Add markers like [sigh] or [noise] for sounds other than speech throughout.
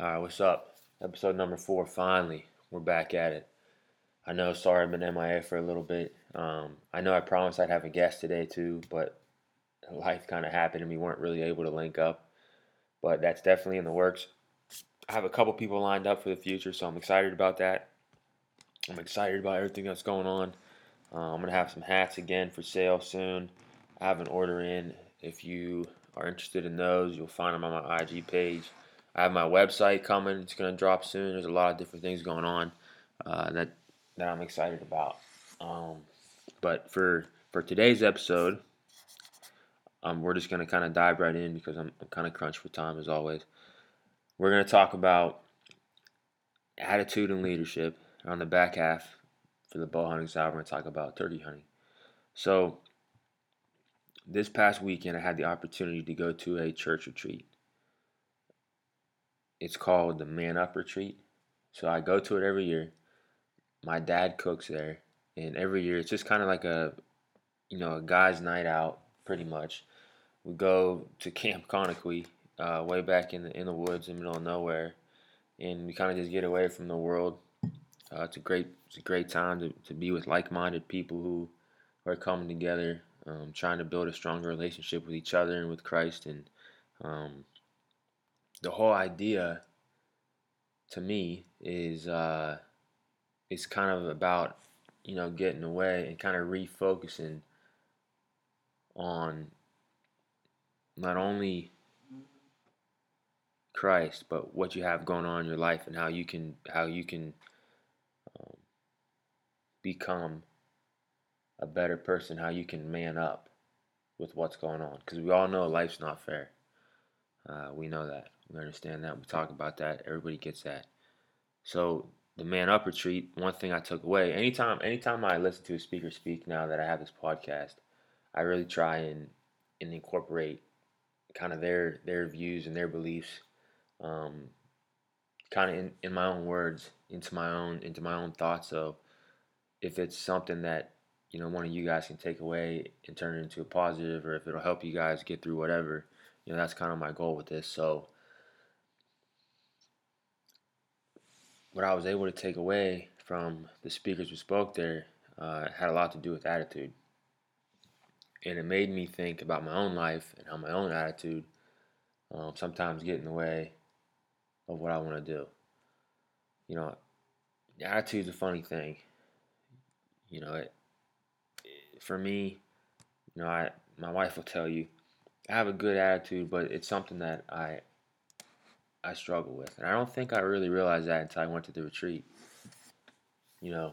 All right, what's up? Episode number four. Finally, we're back at it. I know, sorry, I've been MIA for a little bit. Um, I know I promised I'd have a guest today too, but life kind of happened and we weren't really able to link up. But that's definitely in the works. I have a couple people lined up for the future, so I'm excited about that. I'm excited about everything that's going on. Uh, I'm gonna have some hats again for sale soon. I have an order in. If you are interested in those, you'll find them on my IG page. I have my website coming. It's going to drop soon. There's a lot of different things going on uh, that that I'm excited about. Um, but for for today's episode, um, we're just going to kind of dive right in because I'm, I'm kind of crunched for time as always. We're going to talk about attitude and leadership on the back half for the bow hunting side. We're to talk about turkey hunting. So this past weekend, I had the opportunity to go to a church retreat it's called the Man Up Retreat. So I go to it every year. My dad cooks there, and every year it's just kind of like a, you know, a guy's night out, pretty much. We go to Camp Conakry, uh, way back in the in the woods in the middle of nowhere, and we kind of just get away from the world. Uh, it's a great it's a great time to, to be with like-minded people who are coming together, um, trying to build a stronger relationship with each other and with Christ, and um, the whole idea to me is uh, it's kind of about you know getting away and kind of refocusing on not only Christ but what you have going on in your life and how you can how you can um, become a better person how you can man up with what's going on. Because we all know life's not fair. Uh, we know that we understand that. We talk about that. Everybody gets that. So the man up retreat. One thing I took away. Anytime, anytime I listen to a speaker speak now that I have this podcast, I really try and and incorporate kind of their their views and their beliefs, um, kind of in, in my own words into my own into my own thoughts. So if it's something that you know one of you guys can take away and turn it into a positive, or if it'll help you guys get through whatever, you know that's kind of my goal with this. So what I was able to take away from the speakers who spoke there uh, had a lot to do with attitude. And it made me think about my own life and how my own attitude um, sometimes get in the way of what I want to do. You know, attitude's a funny thing. You know, it, it, for me, you know, I my wife will tell you I have a good attitude, but it's something that I I struggle with. And I don't think I really realized that until I went to the retreat. You know,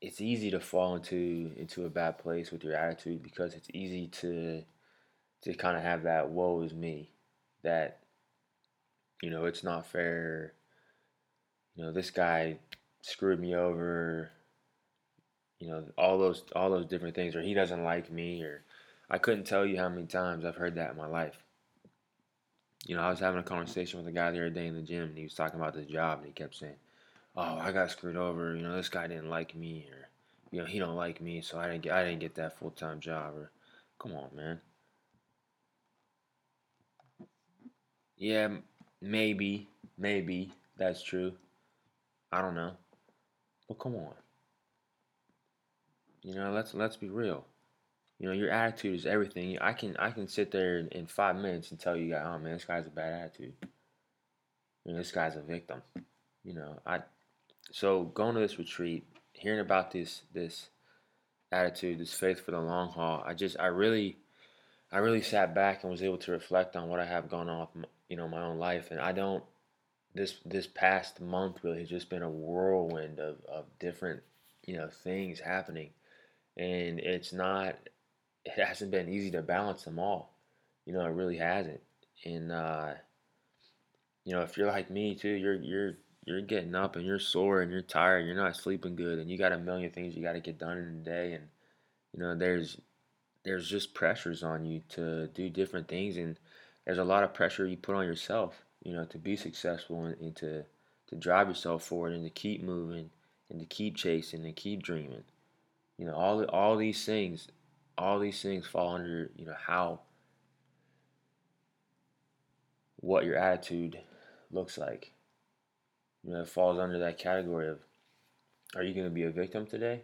it's easy to fall into into a bad place with your attitude because it's easy to to kind of have that woe is me that you know it's not fair you know this guy screwed me over you know all those all those different things or he doesn't like me or I couldn't tell you how many times I've heard that in my life you know, I was having a conversation with a guy the other day in the gym, and he was talking about this job, and he kept saying, "Oh, I got screwed over. You know, this guy didn't like me, or you know, he don't like me, so I didn't get I didn't get that full time job." Or, come on, man. Yeah, maybe, maybe that's true. I don't know, but come on. You know, let's let's be real. You know, your attitude is everything. I can I can sit there in, five minutes and tell you, oh man, this guy's a bad attitude. You know, this guy's a victim. You know, I so going to this retreat, hearing about this this attitude, this faith for the long haul, I just I really I really sat back and was able to reflect on what I have gone off, you know, my own life, and I don't. This this past month really has just been a whirlwind of, of different, you know, things happening, and it's not it hasn't been easy to balance them all. You know, it really hasn't. And uh, you know, if you're like me too, you're you're you're getting up and you're sore and you're tired, you're not sleeping good, and you got a million things you got to get done in a day, and you know, there's there's just pressures on you to do different things, and there's a lot of pressure you put on yourself, you know, to be successful and, and to to drive yourself forward and to keep moving and to keep chasing and keep dreaming. You know, all all these things all these things fall under you know how what your attitude looks like. You know, it falls under that category of are you going to be a victim today?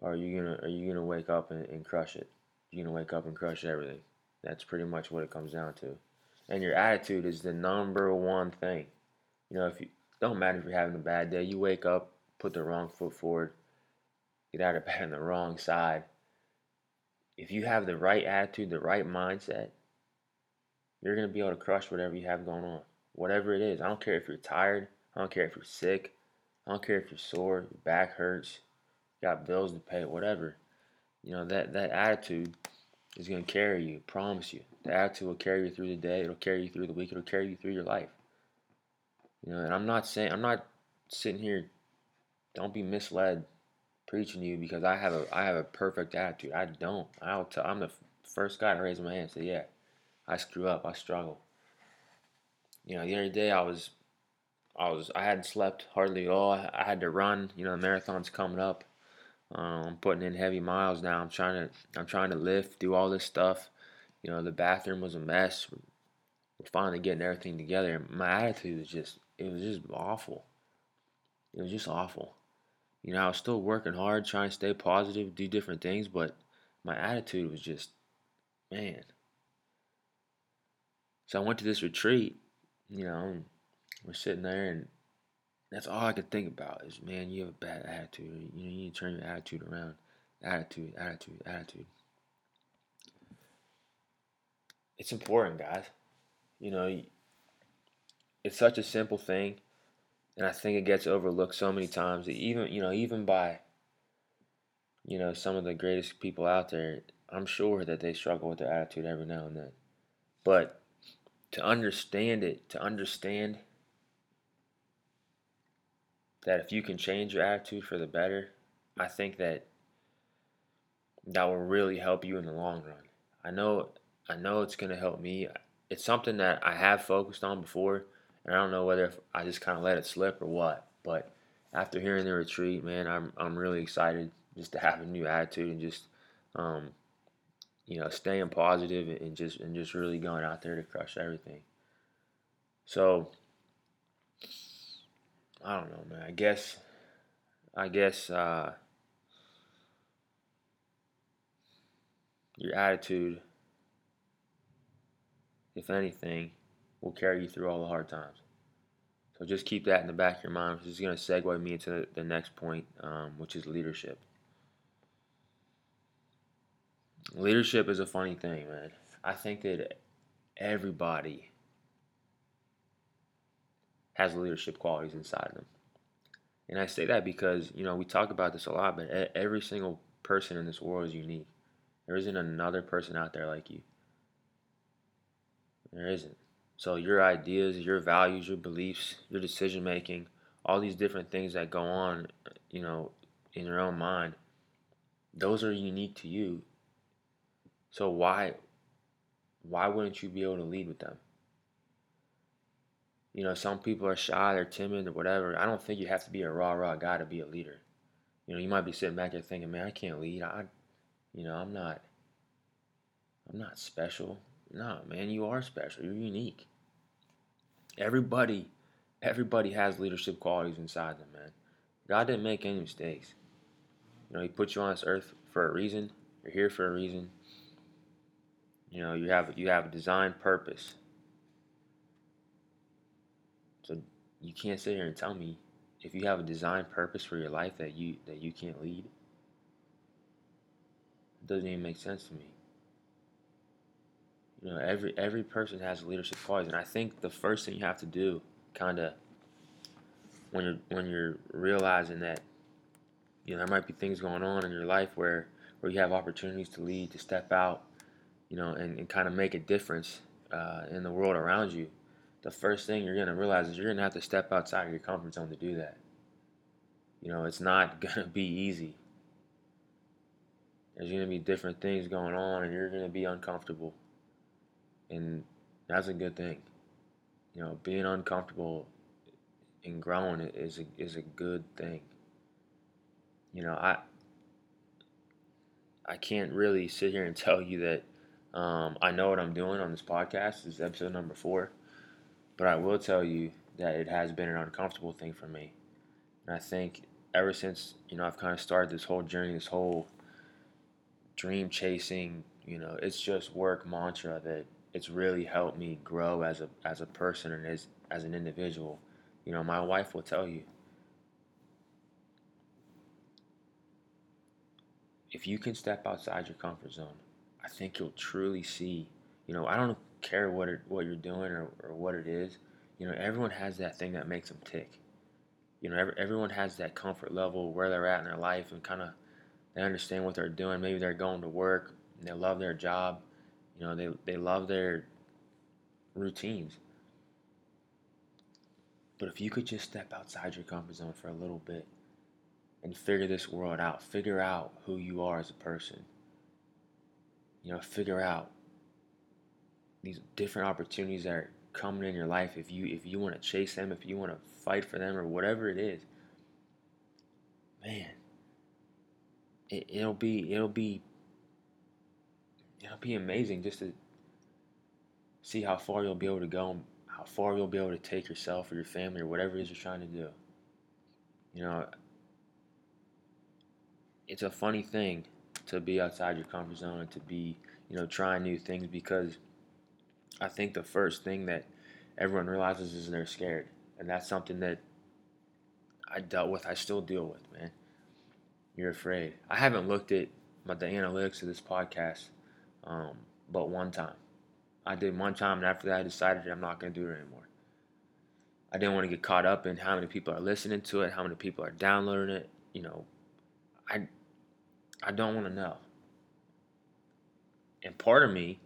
Or are you gonna are you gonna wake up and, and crush it? You're gonna wake up and crush everything. That's pretty much what it comes down to. And your attitude is the number one thing. You know, if you don't matter if you're having a bad day, you wake up, put the wrong foot forward, get out of bed on the wrong side. If you have the right attitude, the right mindset, you're going to be able to crush whatever you have going on. Whatever it is. I don't care if you're tired. I don't care if you're sick. I don't care if you're sore, your back hurts, got bills to pay, whatever. You know, that, that attitude is going to carry you, promise you. The attitude will carry you through the day, it'll carry you through the week, it'll carry you through your life. You know, and I'm not saying, I'm not sitting here, don't be misled preaching to you because I have a I have a perfect attitude. I don't. I'll tell. I'm the first guy to raise my hand and say, yeah, I screw up. I struggle. You know, the other day I was, I was, I hadn't slept hardly at all. I had to run. You know, the marathon's coming up. Um, I'm putting in heavy miles now. I'm trying to, I'm trying to lift, do all this stuff. You know, the bathroom was a mess. We're finally getting everything together. My attitude was just, it was just awful. It was just awful. You know, I was still working hard, trying to stay positive, do different things, but my attitude was just, man. So I went to this retreat, you know, we're sitting there, and that's all I could think about is, man, you have a bad attitude. You know, you need to turn your attitude around. Attitude, attitude, attitude. It's important, guys. You know, it's such a simple thing and I think it gets overlooked so many times. Even you know, even by you know some of the greatest people out there, I'm sure that they struggle with their attitude every now and then. But to understand it, to understand that if you can change your attitude for the better, I think that that will really help you in the long run. I know I know it's going to help me. It's something that I have focused on before and I don't know whether I just kind of let it slip or what. But after hearing the retreat, man, I'm I'm really excited just to have a new attitude and just um, you know staying positive and just and just really going out there to crush everything. So I don't know, man. I guess I guess uh, your attitude, if anything, will carry you through all the hard times. So just keep that in the back of your mind, which is going to segue me into the next point, um, which is leadership. Leadership is a funny thing, man. I think that everybody has leadership qualities inside of them. And I say that because, you know, we talk about this a lot, but every single person in this world is unique. There isn't another person out there like you. There isn't. So your ideas, your values, your beliefs, your decision making, all these different things that go on, you know, in your own mind, those are unique to you. So why why wouldn't you be able to lead with them? You know, some people are shy, they're timid or whatever. I don't think you have to be a raw raw guy to be a leader. You know, you might be sitting back there thinking, "Man, I can't lead. I you know, I'm not I'm not special." No, man, you are special. You're unique. Everybody, everybody has leadership qualities inside them, man. God didn't make any mistakes. You know, He put you on this earth for a reason. You're here for a reason. You know, you have you have a design purpose. So you can't sit here and tell me if you have a design purpose for your life that you that you can't lead. It doesn't even make sense to me. You know, every every person has leadership qualities, and I think the first thing you have to do, kind of, when you're when you're realizing that, you know, there might be things going on in your life where where you have opportunities to lead, to step out, you know, and, and kind of make a difference uh, in the world around you. The first thing you're gonna realize is you're gonna have to step outside of your comfort zone to do that. You know, it's not [laughs] gonna be easy. There's gonna be different things going on, and you're gonna be uncomfortable and that's a good thing. You know, being uncomfortable and growing is a, is a good thing. You know, I I can't really sit here and [laughs] tell you that Um, I know what I'm doing on this podcast. This is episode number four. But I will tell you that it has been an uncomfortable thing for me. And I think ever since, you know, I've kind of started this whole journey, this whole dream chasing, you know, it's just work mantra that it's really helped me grow as a as a person and as as an individual. You know, my wife will tell you if you can step outside your comfort zone, I think you'll truly see. You know, I don't care what it, what you're doing or, or what it is. You know, everyone has that thing that makes them tick. You know, every, everyone has that comfort level where they're at in their life and kind of they understand what they're doing. Maybe they're going to work and they love their job. You know, they they love their routines. But if you could just step outside your comfort zone for a little bit and figure this world out, figure out who you are as a person. You know, figure out these different opportunities that are coming in your life if you if you want to chase them, if you want to fight for them or whatever it is. Man, it, it'll be it'll be it'll be amazing just to see how far you'll be able to go and how far you'll be able to take yourself or your family or whatever it is you're trying to do. You know, it's a funny thing to be outside your comfort zone and to be, you know, trying new things because I think the first thing that everyone realizes is they're scared. And that's something that I dealt with, I still deal with, man. You're afraid. I haven't looked at my, the analytics of this podcast um, but one time. I did one time, and after that, I decided I'm not going to do it anymore. I didn't want to get caught up in how many people are listening to it, how many people are downloading it. You know, I I don't want to know. And part of me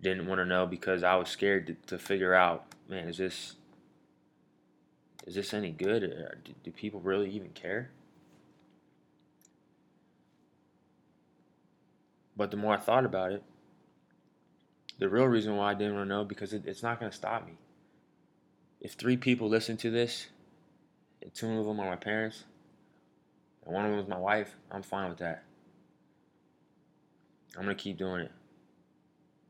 didn't want to know because I was scared to, to figure out, man, is this is this any good? Do, do people really even care? But the more I thought about it, the real reason why I didn't want to know because it, it's not going to stop me. If three people listen to this, and two of them are my parents, and one of them is my wife, I'm fine with that. I'm gonna keep doing it.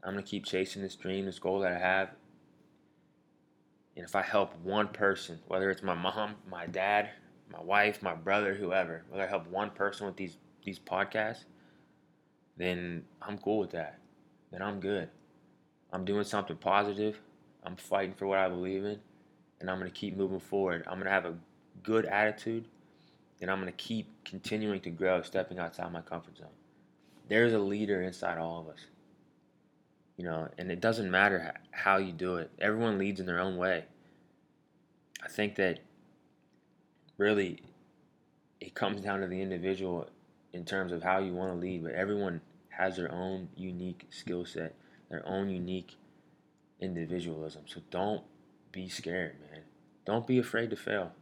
I'm gonna keep chasing this dream, this goal that I have. And if I help one person, whether it's my mom, my dad, my wife, my brother, whoever, whether I help one person with these these podcasts, then I'm cool with that. Then I'm good. I'm doing something positive. I'm fighting for what I believe in, and I'm gonna keep moving forward. I'm gonna have a good attitude, and I'm gonna keep continuing to grow, stepping outside my comfort zone there's a leader inside all of us. You know, and it doesn't matter how you do it. Everyone leads in their own way. I think that really it comes down to the individual in terms of how you want to lead, but everyone has their own unique skill set, their own unique individualism. So don't be scared, man. Don't be afraid to fail.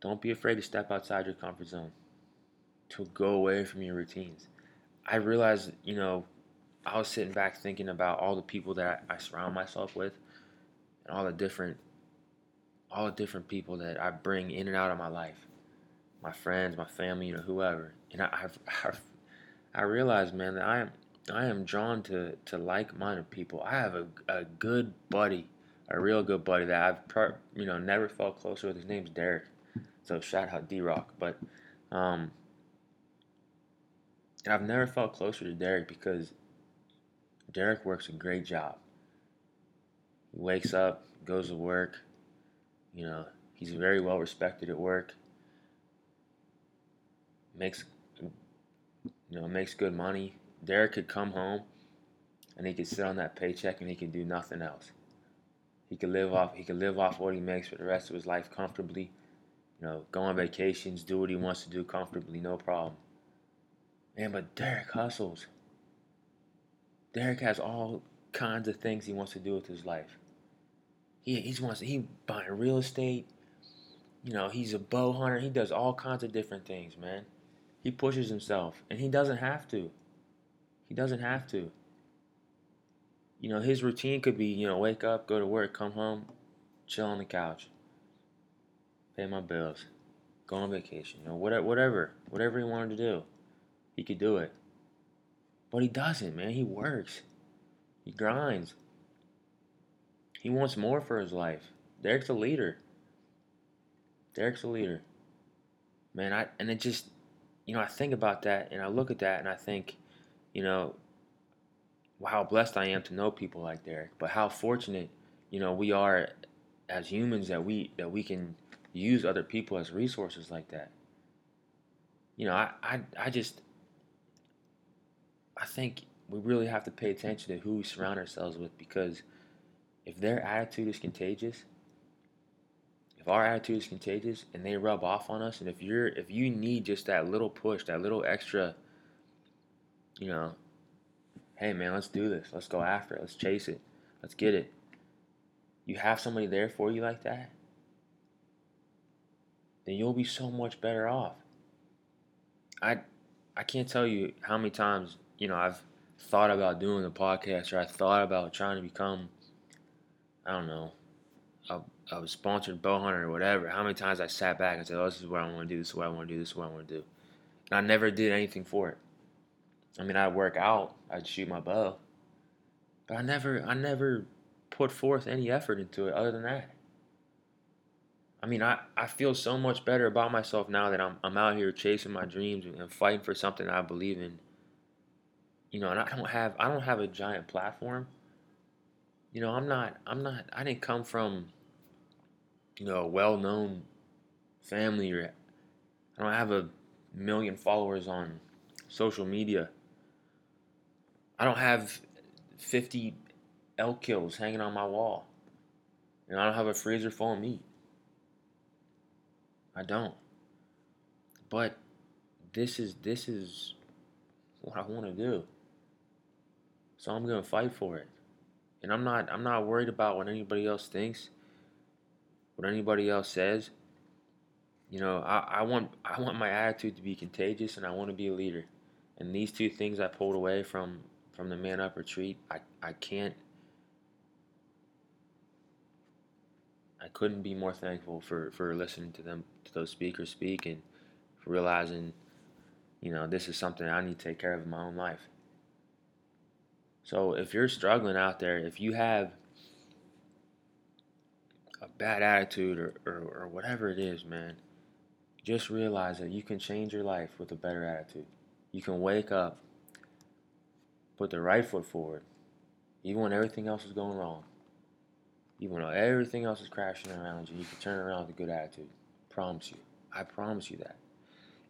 Don't be afraid to step outside your comfort zone, to go away from your routines. I realized, you know, I was sitting back thinking about all the people that I surround myself with, and all the different, all the different people that I bring in and out of my life, my friends, my family, you know, whoever. And I, I've, [laughs] I've I realized, man, that I am, I am drawn to to like-minded people. I have a, a good buddy, a real good buddy that I've, you know, never felt closer with. His name's Derek. So shout out D Rock, but um, and I've never felt closer to Derek because Derek works a great job. He wakes up, goes to work. You know, he's very well respected at work. Makes you know, makes good money. Derek could come home and he could sit on that paycheck and he could do nothing else. He could live off he could live off what he makes for the rest of his life comfortably. You know, go on vacations, do what he wants to do comfortably, no problem. Man, but Derek hustles. Derek has all kinds of things he wants to do with his life. He he wants he buying real estate. You know, he's a bow hunter. He does all kinds of different things, man. He pushes himself, and he doesn't have to. He doesn't have to. You know, his routine could be, you know, wake up, go to work, come home, chill on the couch, pay my bills, go on vacation, you know, whatever, whatever, whatever he wanted to do he could do it. But he doesn't, man. He works. He grinds. He wants more for his life. Derek's a leader. Derek's a leader. Man, I and it just you know, I think about that and I look at that and I think, you know, how blessed I am to know people like Derek, but how fortunate, you know, we are as humans that we that we can use other people as resources like that. You know, I I, I just I think we really have to pay attention to who we surround ourselves with because if their attitude is contagious, if our attitude is contagious and they rub off on us, and if you're if you need just that little push, that little extra, you know, hey man, let's do this, let's go after it, let's chase it, let's get it. You have somebody there for you like that, then you'll be so much better off. I I can't tell you how many times you know I've thought about doing the podcast or I thought about trying to become I don't know a, a sponsored bow hunter or whatever. How many times I sat back and said, "Oh, this is what I want to do. This is what I want to do. This is what I want to do," and I never did anything for it. I mean, I'd work out, I'd shoot my bow, but I never, I never put forth any effort into it other than that. I mean, I, I feel so much better about myself now that I'm, I'm out here chasing my dreams and fighting for something I believe in. You know, and I don't have I don't have a giant platform. You know, I'm not I'm not I didn't come from you know, a well-known family or I don't have a million followers on social media. I don't have 50 elk kills hanging on my wall. And I don't have a freezer full of meat. I don't. But this is this is what I want to do. So I'm going to fight for it. And I'm not I'm not worried about what anybody else thinks. What anybody else says. You know, I, I want I want my attitude to be contagious and I want to be a leader. And these two things I pulled away from from the man up retreat, I, I can't I couldn't be more thankful for, for listening to them to those speakers speak and realizing, you know, this is something I need to take care of in my own life. So if you're struggling out there, if you have bad attitude or, or, or whatever it is, man, just realize that you can change your life with a better attitude. You can wake up, put the right foot forward, even when everything else is going wrong. Even when everything else is crashing around you, you can turn around with a good attitude. Promise you. I promise you that.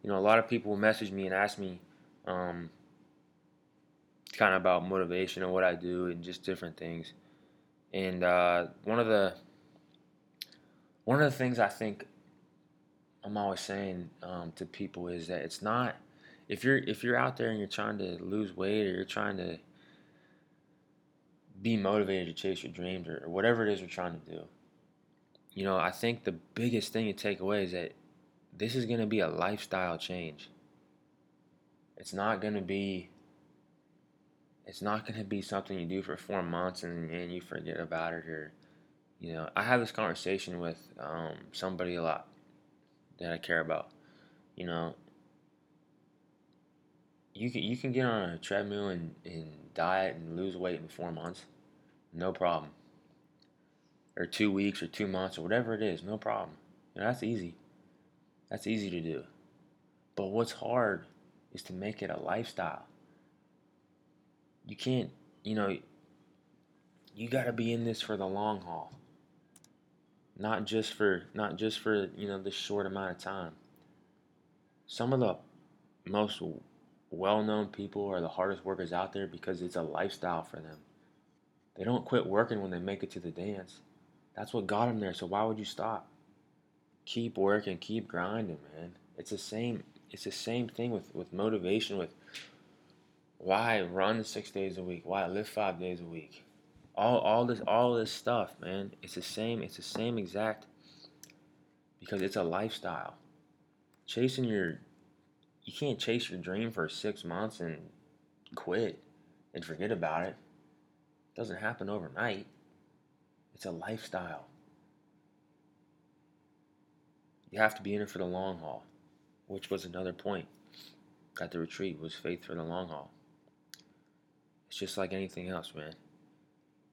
You know, a lot of people will message me and ask me um, kind of about motivation and what I do and just different things. And uh, one of the one of the things I think I'm always saying um, to people is that it's not if you're if you're out there and you're trying to lose weight or you're trying to be motivated to chase your dreams or, or whatever it is you're trying to do. You know, I think the biggest thing to take away is that this is going to be a lifestyle change. It's not going to be it's not going to be something you do for four months and, and you forget about it or you know i have this conversation with um, somebody a lot that i care about you know you can you can get on a treadmill and, and diet and lose weight in four months, no problem. Or two weeks or two months or whatever it is, no problem. You know, that's easy. That's easy to do. But what's hard is to make it a lifestyle. You can't, you know, you got to be in this for the long haul. Not just for not just for, you know, this short amount of time. Some of the most well known people are the hardest workers out there because it's a lifestyle for them. They don't quit working when they make it to the dance. That's what got them there, so why would you stop? Keep working, keep grinding, man. It's the same it's the same thing with, with motivation with why run six days a week, why live five days a week. All all this all this stuff, man. It's the same, it's the same exact because it's a lifestyle. Chasing your you can't chase your dream for six months and quit and forget about it. It doesn't happen overnight. It's a lifestyle. You have to be in it for the long haul, which was another point at the retreat was faith for the long haul. it's just like anything else, man.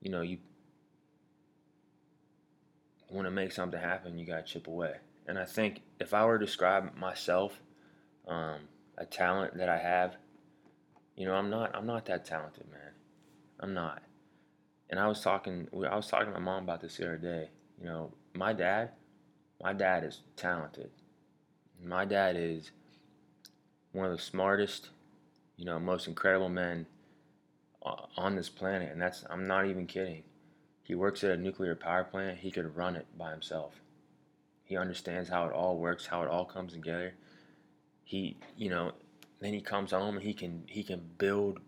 You know, you want to make something happen, you got to chip away. And I think if I were to describe myself, um, a talent that I have, you know, I'm not I'm not that talented, man. I'm not. And I was talking I was talking to my mom about this the other day. You know, my dad, my dad is talented. My dad is one of the smartest, you know, most incredible men on this planet, and that's I'm not even kidding. He works at a nuclear power plant. He could run it by himself. He understands how it all works, how it all comes together. He, you know, then he comes home and he can he can build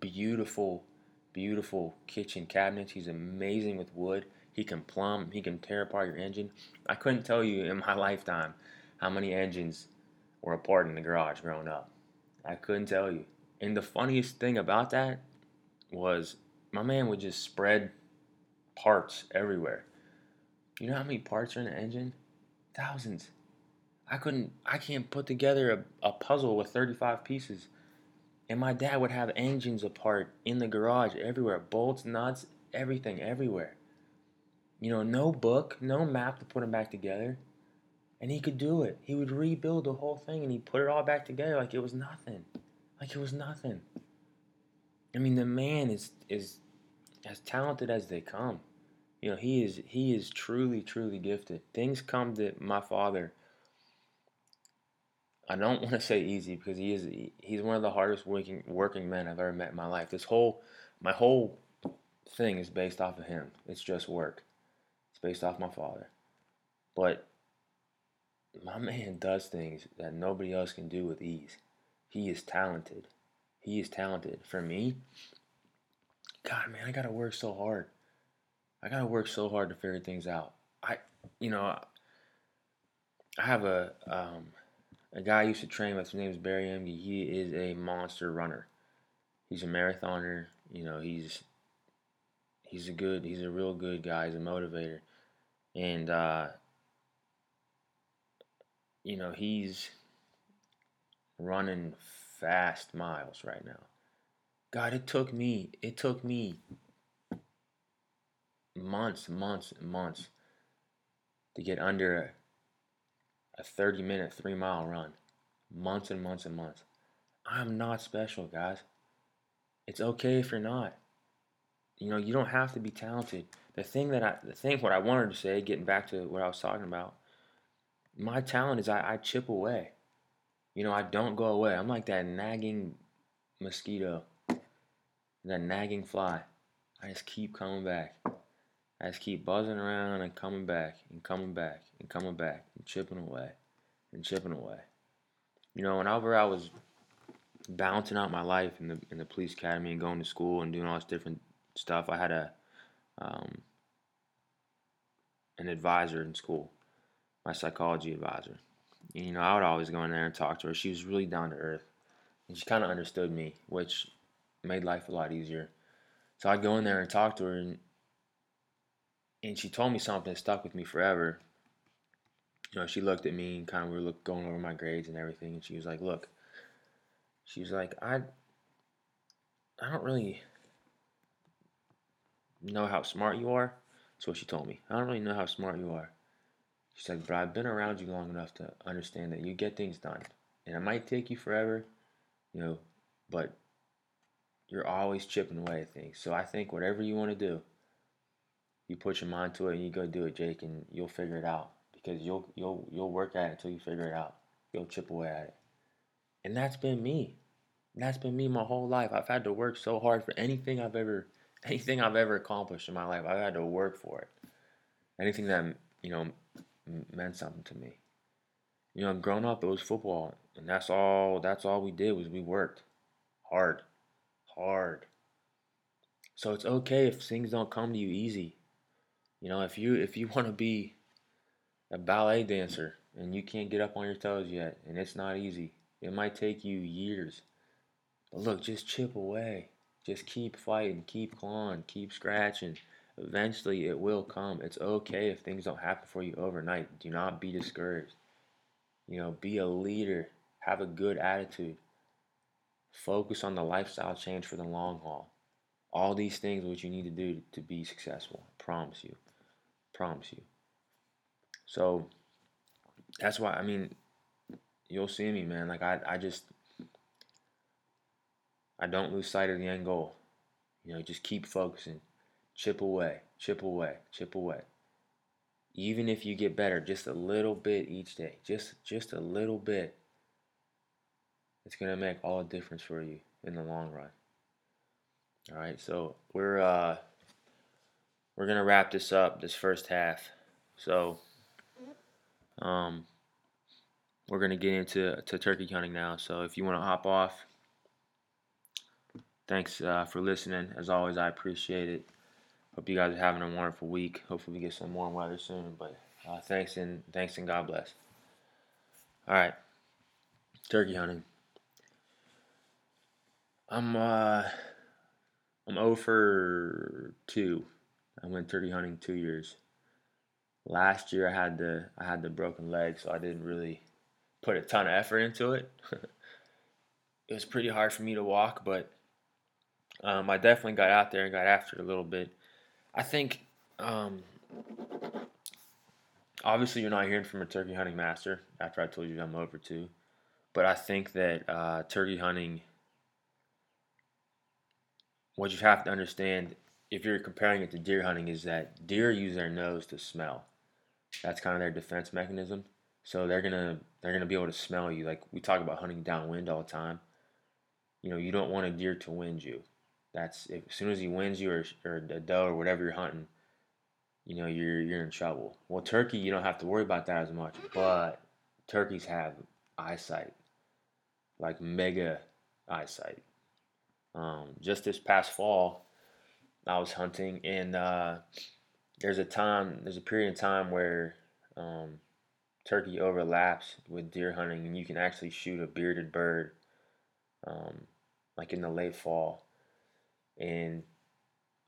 beautiful, beautiful kitchen cabinets. He's amazing with wood. He can plumb. He can tear apart your engine. I couldn't tell you in my [laughs] lifetime how many engines were apart in the garage growing up. I couldn't tell you. And the funniest thing about that was my man would just spread parts everywhere. You know how many parts are in an engine? Thousands. I couldn't, I can't put together a, a puzzle with 35 pieces. And my dad would have engines apart in the garage everywhere bolts, nuts, everything everywhere. You know, no book, no map to put them back together. And he could do it. He would rebuild the whole thing and he put it all back together like it was nothing. Like it was nothing. I mean, the man is is as talented as they come. You know, he is he is truly truly gifted. Things come to my father. I don't [laughs] want to say easy because he is he's one of the hardest working working men I've ever met in my life. This whole my whole thing is based off of him. It's just work. It's based off my father. But my man does things that nobody else can do with ease. He is talented. He is talented. For me, God, man, I gotta work so hard. I gotta work so hard to figure things out. I, you know, I have a um, a guy I used to train with. His name is Barry Emge. He is a monster runner. He's a marathoner. You know, he's he's a good, he's a real good guy. He's a motivator, and uh, you know, he's running fast miles right now. God, it took me, it took me months, months, months to get under a, a 30 minute, three mile run. Months and months and months. I'm not special, guys. It's okay if you're not. You know, you don't have to be talented. The thing that I, the thing what I wanted to say, getting back to what I was talking about, my talent is I, I chip away. You know, I don't go away. I'm like that nagging mosquito, that nagging fly. I just keep coming back. I just keep buzzing around and coming back and coming back and coming back and chipping away and chipping away. You know, whenever I was balancing out my life in the in the police academy and going to school and doing all this different stuff, I had a um, an advisor in school, my psychology advisor. You know, I would always go in there and talk to her. She was really down to earth, and she kind of understood me, which made life a lot easier. So I'd go in there and talk to her, and and she told me something that stuck with me forever. You know, she looked at me and kind of we were going over my grades and everything, and she was like, "Look," she was like, "I, I don't really know how smart you are." That's what she told me. I don't really know how smart you are. She's like, "But I've been around you long enough to understand that you get things done, and it might take you forever, you know, but you're always chipping away at things. So I think whatever you want to do." you put your mind to it and you go do it, Jake, and you'll figure it out because you'll you'll you'll work at it until you figure it out. You'll chip away at it, and that's been me. That's been me my whole life. I've had to work so hard for anything I've ever anything I've ever accomplished in my life. I've had to work for it. Anything that you know meant something to me. You know, growing up, it was football, and that's all. That's all we did was we worked hard, hard. So it's okay if things don't come to you easy. You know, if you if you [laughs] want to be a ballet dancer and you can't get up on your toes yet, and it's not easy, it might take you years. But look, just chip away. Just keep fighting, keep clawing, keep scratching. Eventually, it will come. It's okay if things don't happen for you overnight. Do not be discouraged. You know, be a leader. Have a good attitude. Focus on the lifestyle change for the long haul. All these things what you need to do to be successful. I promise you. Promise you. So that's why I mean you'll see me, man. Like I, I just I don't lose sight of the end goal. You know, just keep focusing. Chip away, chip away, chip away. Even if you get better just a little bit each day, just just a little bit, it's gonna make all the difference for you in the long run. All right, so we're uh, we're gonna wrap this up this first half. So um, we're gonna get into to turkey hunting now. So if you want to hop off, thanks uh, for listening. As always, I appreciate it. Hope you guys are having a wonderful week. Hopefully, we get some warm weather soon. But uh, thanks and thanks and God bless. All right, turkey hunting. I'm uh I'm 0 for two. I went turkey hunting two years. Last year I had the I had the broken leg, so I didn't really put a ton of effort into it. [laughs] it was pretty hard for me to walk, but um, I definitely got out there and got after it a little bit. I think um, obviously you're not hearing from a turkey hunting master after I told you I'm over two, but I think that uh, turkey hunting what you have to understand if you're comparing it to deer hunting is that deer use their nose to smell. That's kind of their defense mechanism. So they're gonna they're gonna be able to smell you. Like we talk about hunting downwind all the time. You know, you don't want a deer to wind you. That's if, as soon as he wins you or or a doe or whatever you're hunting, you know you're you're in trouble. Well, turkey you don't have to worry about that as much, but turkeys have eyesight, like mega eyesight. Um, just this past fall, I was hunting, and uh, there's a time, there's a period of time where um, turkey overlaps with deer hunting, and you can actually shoot a bearded bird, um, like in the late fall. And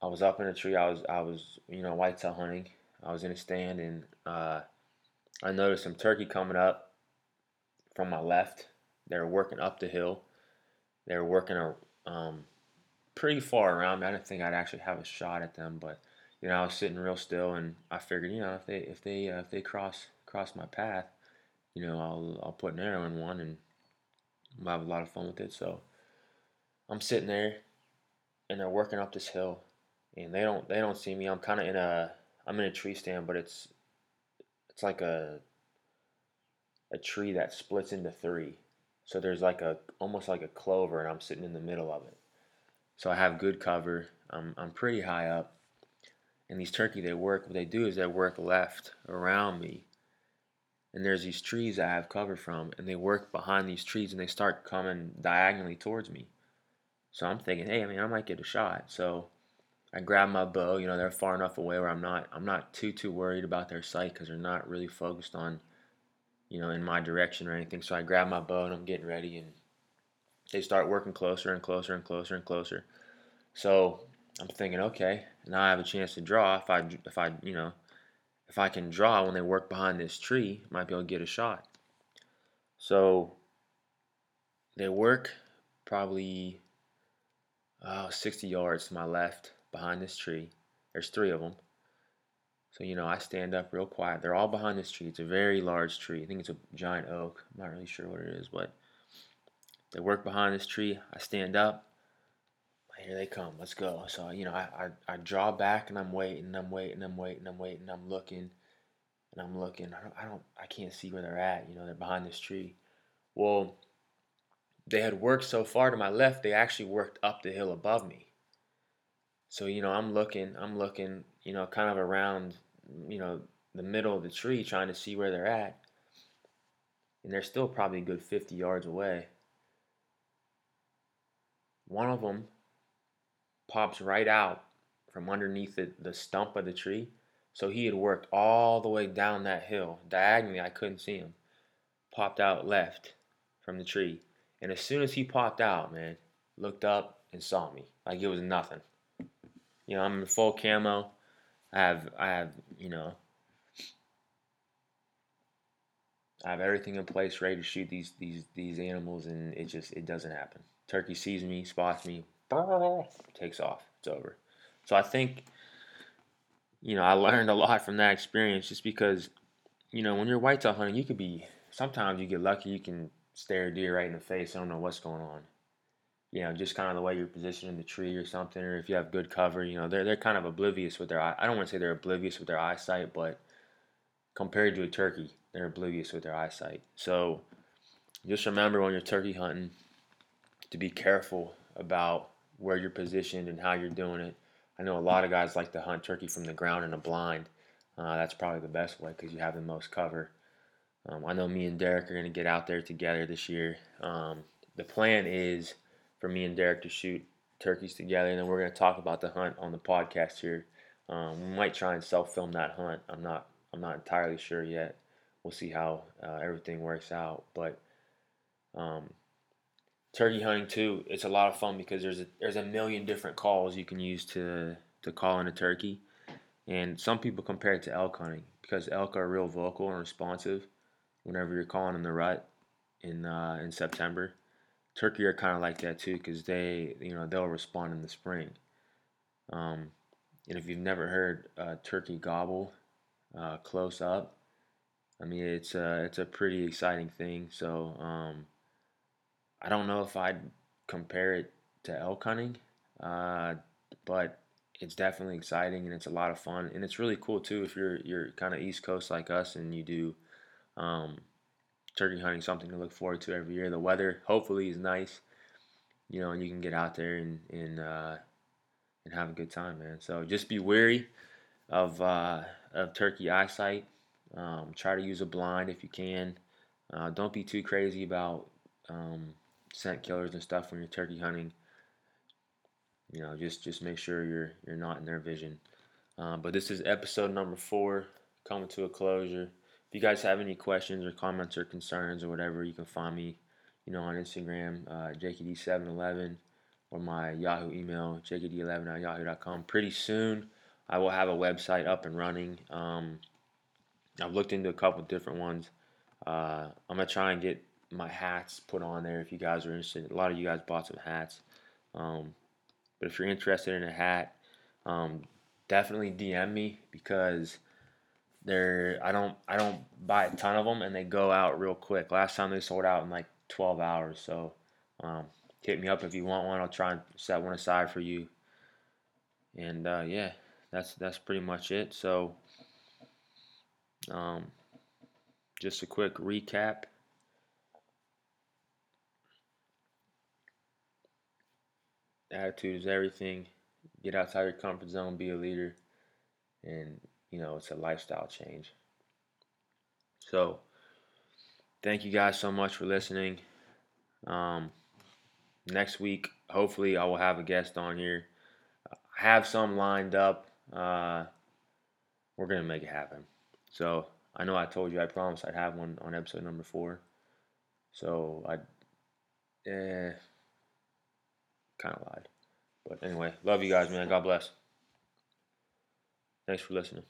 I was up in a tree. I was, I was, you know, whitetail hunting. I was in a stand, and uh, I noticed some turkey coming up from my left. They were working up the hill. They were working a, um, pretty far around me. I didn't think I'd actually have a shot at them, but you know I was sitting real still, and I figured you know if they if they uh, if they cross cross my path, you know I'll I'll put an arrow in one and I'll have a lot of fun with it. So I'm sitting there, and they're working up this hill, and they don't they don't see me. I'm kind of in a I'm in a tree stand, but it's it's like a a tree that splits into three. So there's like a almost like a clover, and I'm sitting in the middle of it. So I have good cover. I'm I'm pretty high up. And these turkey, they work. What they do is they work left around me. And there's these trees I have cover from, and they work behind these trees, and they start coming diagonally towards me. So I'm thinking, hey, I mean, I might get a shot. So I grab my bow. You know, they're far enough away where I'm not I'm not too too worried about their sight because they're not really focused on, you know, in my direction or anything. So I grab my bow and I'm getting ready, and they start working closer and closer and closer and closer. So I'm thinking, okay, now I have a chance to draw. If I, if I, you know, if I can draw when they work behind this tree, I might be able to get a shot. So they work probably oh, 60 yards to my left behind this tree. There's three of them. So, you know, I stand up real quiet. They're all behind this tree. It's a very large tree. I think it's a giant oak. I'm not really sure what it is, but they work behind this tree. I stand up. Here they come. Let's go. So you know, I, I, I draw back and I'm waiting. I'm waiting. I'm waiting. I'm waiting. I'm looking, and I'm looking. I don't. I don't. I can't see where they're at. You know, they're behind this tree. Well, they had worked so far to my left. They actually worked up the hill above me. So you know, I'm looking. I'm looking. You know, kind of around. You know, the middle of the tree, trying to see where they're at. And they're still probably a good 50 yards away. One of them pops right out from underneath the, the stump of the tree. So he had worked all the way down that hill. Diagonally, I couldn't see him. Popped out left from the tree. And as soon as he popped out, man, looked up and saw me. Like it was nothing. You know, I'm in full camo. I have I have, you know, I have everything in place ready to shoot these these these animals and it just it doesn't happen. Turkey sees me, spots me, [laughs] takes off. it's over. So I think, you know, I learned a lot from that experience just because, you know, when you're whitetail hunting, you could be, sometimes you get lucky, you can stare a deer right in the face. I don't know what's going on. You know, just kind of the way you're positioned in the tree or something, or if you have good cover, you know, they're, they're kind of oblivious with their eye. I don't want to say they're oblivious with their eyesight, but compared to a turkey, they're oblivious with their eyesight. So just remember when you're turkey hunting to be careful about where you're positioned and how you're doing it. I know a lot of guys like to hunt turkey from the ground in a blind. Uh, that's probably the best way because you have the most cover. Um, I know me and Derek are going to get out there together this year. Um, the plan is for me and Derek to shoot turkeys together, and then we're going to talk about the hunt on the podcast here. Um, we might try and self-film that hunt. I'm not. I'm not entirely sure yet. We'll see how uh, everything works out, but um, turkey hunting too, it's a lot of fun because there's a there's a million different calls you can use to to call in a turkey, and some people compare it to elk hunting because elk are real vocal and responsive whenever you're calling in the rut in uh, in September. Turkey are kind of like that too because they you know they'll respond in the spring. Um, and if you've never heard uh, turkey gobble uh, close up, I mean it's a it's a pretty exciting thing. So um, I don't know if I'd compare it to elk hunting, uh, but it's definitely exciting and it's a lot of fun and it's really cool too if you're you're kind of East Coast like us and you do um, turkey hunting something to look forward to every year. The weather hopefully is nice, you know, and you can get out there and and uh, and have a good time, man. So just be wary of uh, of turkey eyesight. Um, try to use a blind if you can. Uh, don't be too crazy about um, scent killers and stuff when you're turkey hunting. You know, just just make sure you're you're not in their vision. Um, but this is episode number four, coming to a closure. If you guys have any questions or comments or concerns or whatever, you can find me, you know, on Instagram, uh, JKD711, or my Yahoo email, JKD11 at yahoo.com. Pretty soon, I will have a website up and running. Um, I've looked into a couple different ones. Uh, I'm gonna try and get my hats put on there if you guys are interested. A lot of you guys bought some hats. Um, but if you're interested in a hat, um, definitely DM me because they're I don't I don't buy a ton of them and they go out real quick. Last time they sold out in like 12 hours. So um, hit me up if you want one. I'll try and set one aside for you. And uh, yeah, that's that's pretty much it. So um, just a quick recap. attitude is everything. Get outside your comfort zone, be a leader, and you know it's a lifestyle change. So, thank you guys so much for listening. Um, next week, hopefully, I will have a guest on here. I have some lined up. Uh, we're gonna make it happen. So I know I told you I promised I'd have one on episode number four. So I, eh, kind of lied. But anyway, love you guys, man. God bless. Thanks for listening.